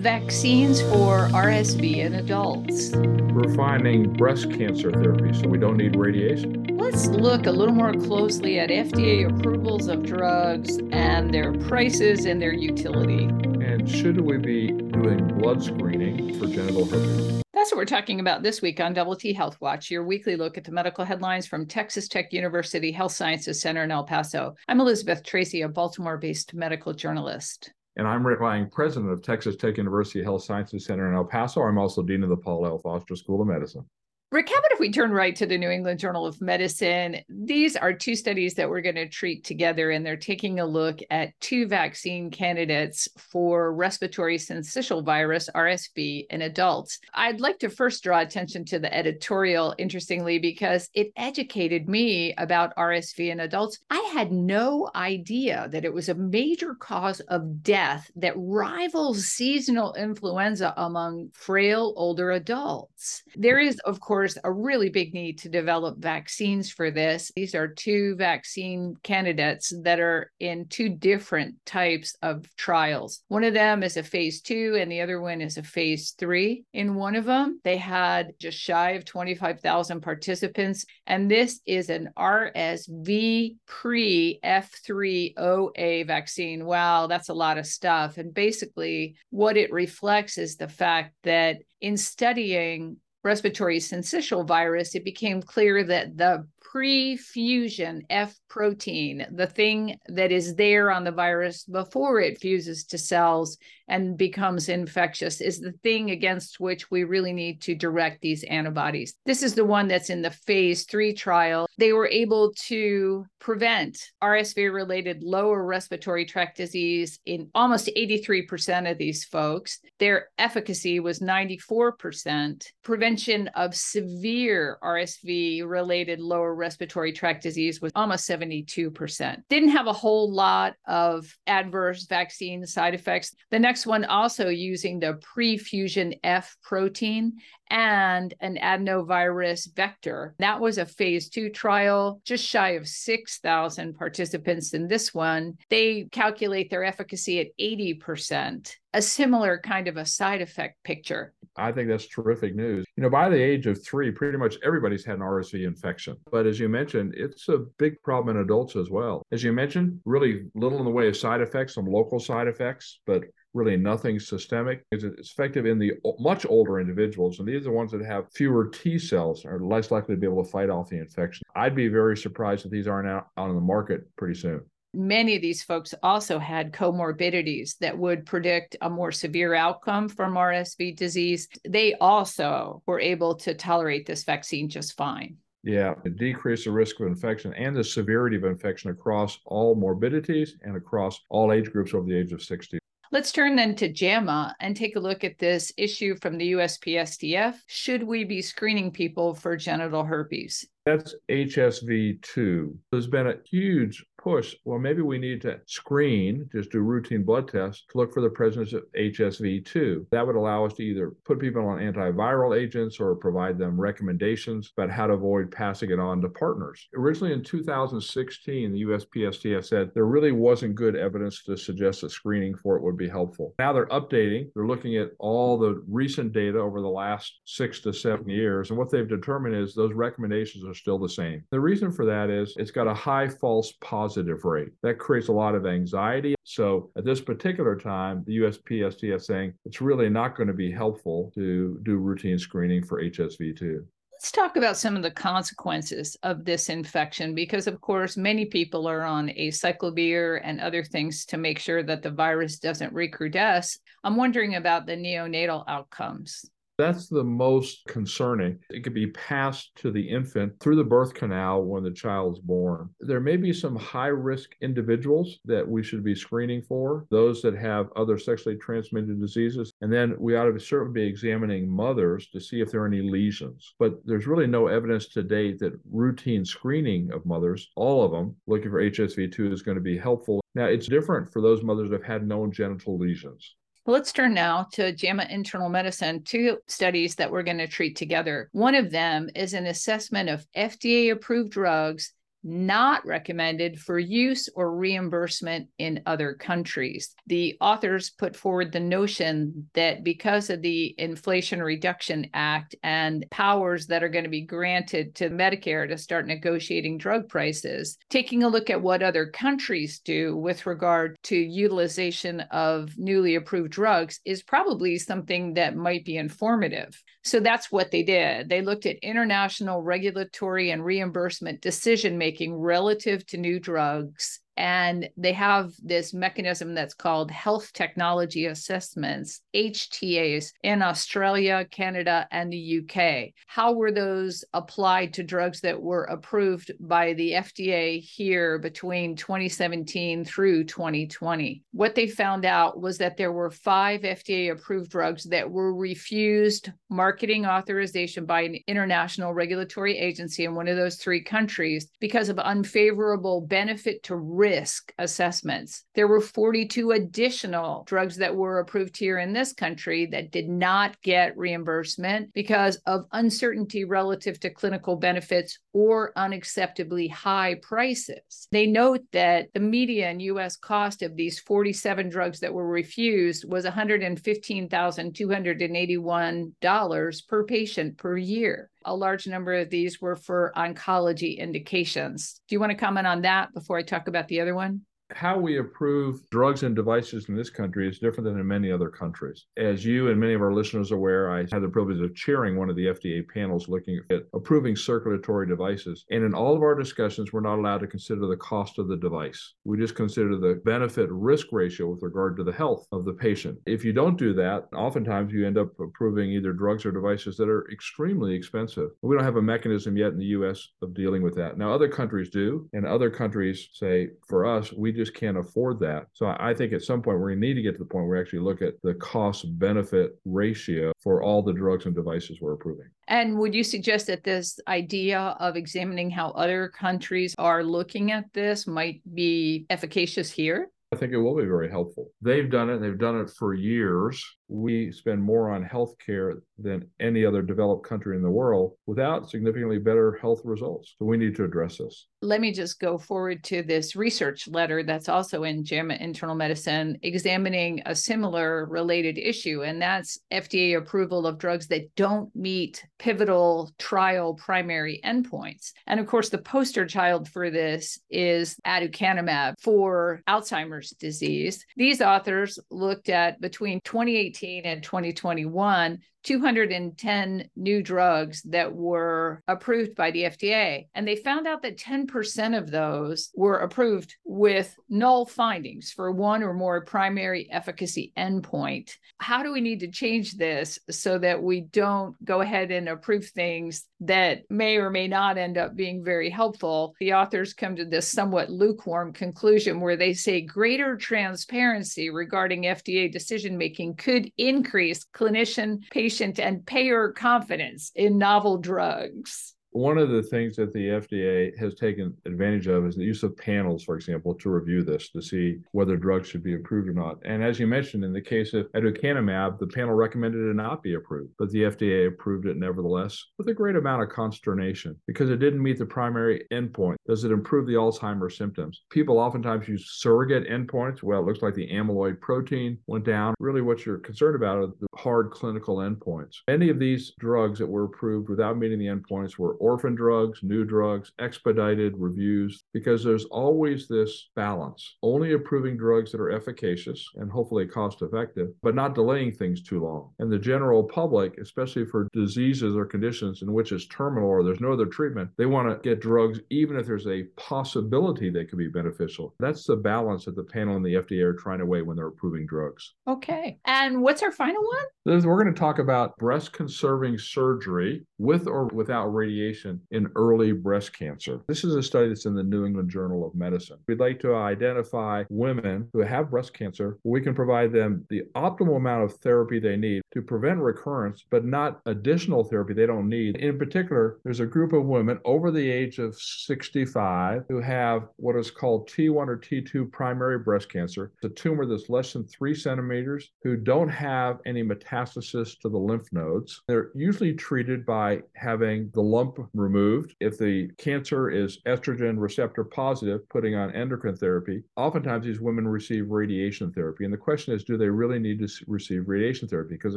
vaccines for RSV in adults. We're finding breast cancer therapy, so we don't need radiation. Let's look a little more closely at FDA approvals of drugs and their prices and their utility. And should we be doing blood screening for genital herpes? That's what we're talking about this week on Double T Health Watch, your weekly look at the medical headlines from Texas Tech University Health Sciences Center in El Paso. I'm Elizabeth Tracy, a Baltimore based medical journalist. And I'm Rick Lange, president of Texas Tech University Health Sciences Center in El Paso. I'm also dean of the Paul L. Foster School of Medicine. Rick, how about if we turn right to the New England Journal of Medicine? These are two studies that we're going to treat together, and they're taking a look at two vaccine candidates for respiratory syncytial virus, RSV, in adults. I'd like to first draw attention to the editorial, interestingly, because it educated me about RSV in adults. I had no idea that it was a major cause of death that rivals seasonal influenza among frail older adults. There is, of course, course, a really big need to develop vaccines for this. These are two vaccine candidates that are in two different types of trials. One of them is a phase two, and the other one is a phase three. In one of them, they had just shy of 25,000 participants, and this is an RSV pre F3OA vaccine. Wow, that's a lot of stuff. And basically, what it reflects is the fact that in studying respiratory syncytial virus, it became clear that the pre-fusion F protein, the thing that is there on the virus before it fuses to cells and becomes infectious, is the thing against which we really need to direct these antibodies. This is the one that's in the phase three trial. They were able to prevent RSV related lower respiratory tract disease in almost 83% of these folks. Their efficacy was 94%. Prevention of severe RSV related lower respiratory tract disease was almost 72%. Didn't have a whole lot of adverse vaccine side effects. The next one also using the pre-fusion F protein and an adenovirus vector. That was a phase two trial, just shy of 6,000 participants in this one. They calculate their efficacy at 80%, a similar kind of a side effect picture. I think that's terrific news. You know, by the age of three, pretty much everybody's had an RSV infection. But as you mentioned, it's a big problem in adults as well. As you mentioned, really little in the way of side effects, some local side effects, but really nothing systemic. It's effective in the much older individuals, and these are the ones that have fewer T cells are less likely to be able to fight off the infection. I'd be very surprised if these aren't out, out on the market pretty soon. Many of these folks also had comorbidities that would predict a more severe outcome from RSV disease. They also were able to tolerate this vaccine just fine. Yeah, it decreased the risk of infection and the severity of infection across all morbidities and across all age groups over the age of 60. Let's turn then to JAMA and take a look at this issue from the USPSTF. Should we be screening people for genital herpes? That's HSV2. There's been a huge push. Well, maybe we need to screen, just do routine blood tests to look for the presence of HSV2. That would allow us to either put people on antiviral agents or provide them recommendations about how to avoid passing it on to partners. Originally in 2016, the USPSTF said there really wasn't good evidence to suggest that screening for it would be helpful. Now they're updating, they're looking at all the recent data over the last six to seven years, and what they've determined is those recommendations are still the same. The reason for that is it's got a high false positive rate. That creates a lot of anxiety. So at this particular time, the USPSTF is saying it's really not going to be helpful to do routine screening for HSV2. Let's talk about some of the consequences of this infection because, of course, many people are on acyclovir and other things to make sure that the virus doesn't recrudesce. I'm wondering about the neonatal outcomes. That's the most concerning. It could be passed to the infant through the birth canal when the child is born. There may be some high risk individuals that we should be screening for, those that have other sexually transmitted diseases. And then we ought to certainly be examining mothers to see if there are any lesions. But there's really no evidence to date that routine screening of mothers, all of them, looking for HSV2 is going to be helpful. Now, it's different for those mothers that have had known genital lesions. Let's turn now to JAMA Internal Medicine, two studies that we're going to treat together. One of them is an assessment of FDA approved drugs not recommended for use or reimbursement in other countries. The authors put forward the notion that because of the Inflation Reduction Act and powers that are going to be granted to Medicare to start negotiating drug prices, taking a look at what other countries do with regard to utilization of newly approved drugs is probably something that might be informative. So that's what they did. They looked at international regulatory and reimbursement decision making relative to new drugs and they have this mechanism that's called health technology assessments HTAs in Australia, Canada, and the UK. How were those applied to drugs that were approved by the FDA here between 2017 through 2020? What they found out was that there were five FDA approved drugs that were refused marketing authorization by an international regulatory agency in one of those three countries because of unfavorable benefit to risk assessments. There were 42 additional drugs that were approved here in this country that did not get reimbursement because of uncertainty relative to clinical benefits or unacceptably high prices. They note that the median US cost of these 47 drugs that were refused was $115,281 per patient per year. A large number of these were for oncology indications. Do you want to comment on that before I talk about the other one? How we approve drugs and devices in this country is different than in many other countries. As you and many of our listeners are aware, I had the privilege of chairing one of the FDA panels looking at approving circulatory devices. And in all of our discussions, we're not allowed to consider the cost of the device. We just consider the benefit risk ratio with regard to the health of the patient. If you don't do that, oftentimes you end up approving either drugs or devices that are extremely expensive. We don't have a mechanism yet in the US of dealing with that. Now, other countries do, and other countries say, for us, we just can't afford that. So I think at some point we're going to need to get to the point where we actually look at the cost benefit ratio for all the drugs and devices we're approving. And would you suggest that this idea of examining how other countries are looking at this might be efficacious here? I think it will be very helpful. They've done it, they've done it for years we spend more on healthcare than any other developed country in the world without significantly better health results. So we need to address this. Let me just go forward to this research letter that's also in JAMA Internal Medicine examining a similar related issue, and that's FDA approval of drugs that don't meet pivotal trial primary endpoints. And of course, the poster child for this is aducanumab for Alzheimer's disease. These authors looked at between 2018 2018 and 2021 210 new drugs that were approved by the FDA. And they found out that 10% of those were approved with null findings for one or more primary efficacy endpoint. How do we need to change this so that we don't go ahead and approve things that may or may not end up being very helpful? The authors come to this somewhat lukewarm conclusion where they say greater transparency regarding FDA decision making could increase clinician patient patient and payer confidence in novel drugs. One of the things that the FDA has taken advantage of is the use of panels, for example, to review this to see whether drugs should be approved or not. And as you mentioned, in the case of aducanumab, the panel recommended it not be approved, but the FDA approved it nevertheless with a great amount of consternation because it didn't meet the primary endpoint. Does it improve the Alzheimer's symptoms? People oftentimes use surrogate endpoints. Well, it looks like the amyloid protein went down. Really, what you're concerned about are the hard clinical endpoints. Many of these drugs that were approved without meeting the endpoints were orphan drugs, new drugs, expedited reviews, because there's always this balance. Only approving drugs that are efficacious and hopefully cost effective, but not delaying things too long. And the general public, especially for diseases or conditions in which it's terminal or there's no other treatment, they want to get drugs even if there's a possibility they could be beneficial. That's the balance that the panel and the FDA are trying to weigh when they're approving drugs. Okay. And what's our final one? We're going to talk about breast conserving surgery with or without radiation in early breast cancer. This is a study that's in the New England Journal of Medicine. We'd like to identify women who have breast cancer. We can provide them the optimal amount of therapy they need to prevent recurrence, but not additional therapy they don't need. In particular, there's a group of women over the age of 65 who have what is called T1 or T2 primary breast cancer. It's a tumor that's less than three centimeters, who don't have any metastasis to the lymph nodes. They're usually treated by having the lump removed. If the cancer is estrogen receptor positive, putting on endocrine therapy, oftentimes these women receive radiation therapy. And the question is, do they really need to receive radiation therapy? Because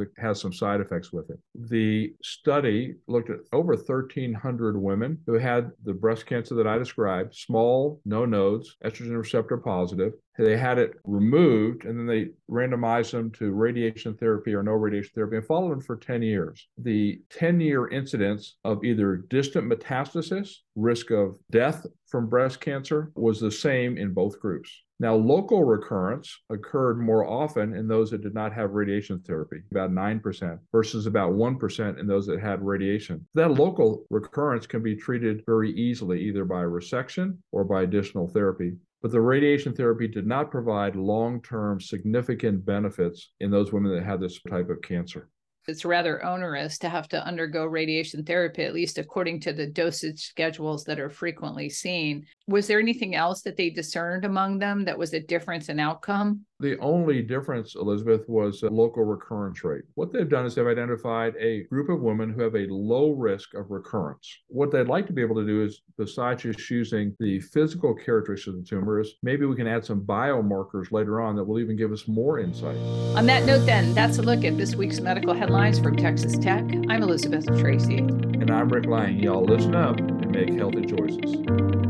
it has some side effects with it. The study looked at over 1,300 women who had the breast cancer that I described, small, no nodes, estrogen receptor positive. They had it removed and then they randomized them to radiation therapy or no radiation therapy and followed them for 10 years. The 10 year incidence of either distant metastasis, risk of death from breast cancer, was the same in both groups. Now, local recurrence occurred more often in those that did not have radiation therapy, about 9%, versus about 1% in those that had radiation. That local recurrence can be treated very easily, either by resection or by additional therapy. But the radiation therapy did not provide long term significant benefits in those women that had this type of cancer it's rather onerous to have to undergo radiation therapy, at least according to the dosage schedules that are frequently seen. Was there anything else that they discerned among them that was a difference in outcome? The only difference, Elizabeth, was a local recurrence rate. What they've done is they've identified a group of women who have a low risk of recurrence. What they'd like to be able to do is, besides just using the physical characteristics of the tumor, is maybe we can add some biomarkers later on that will even give us more insight. On that note, then, that's a look at this week's medical headlines from Texas Tech. I'm Elizabeth Tracy. And I'm Rick Lange. Y'all listen up and make healthy choices.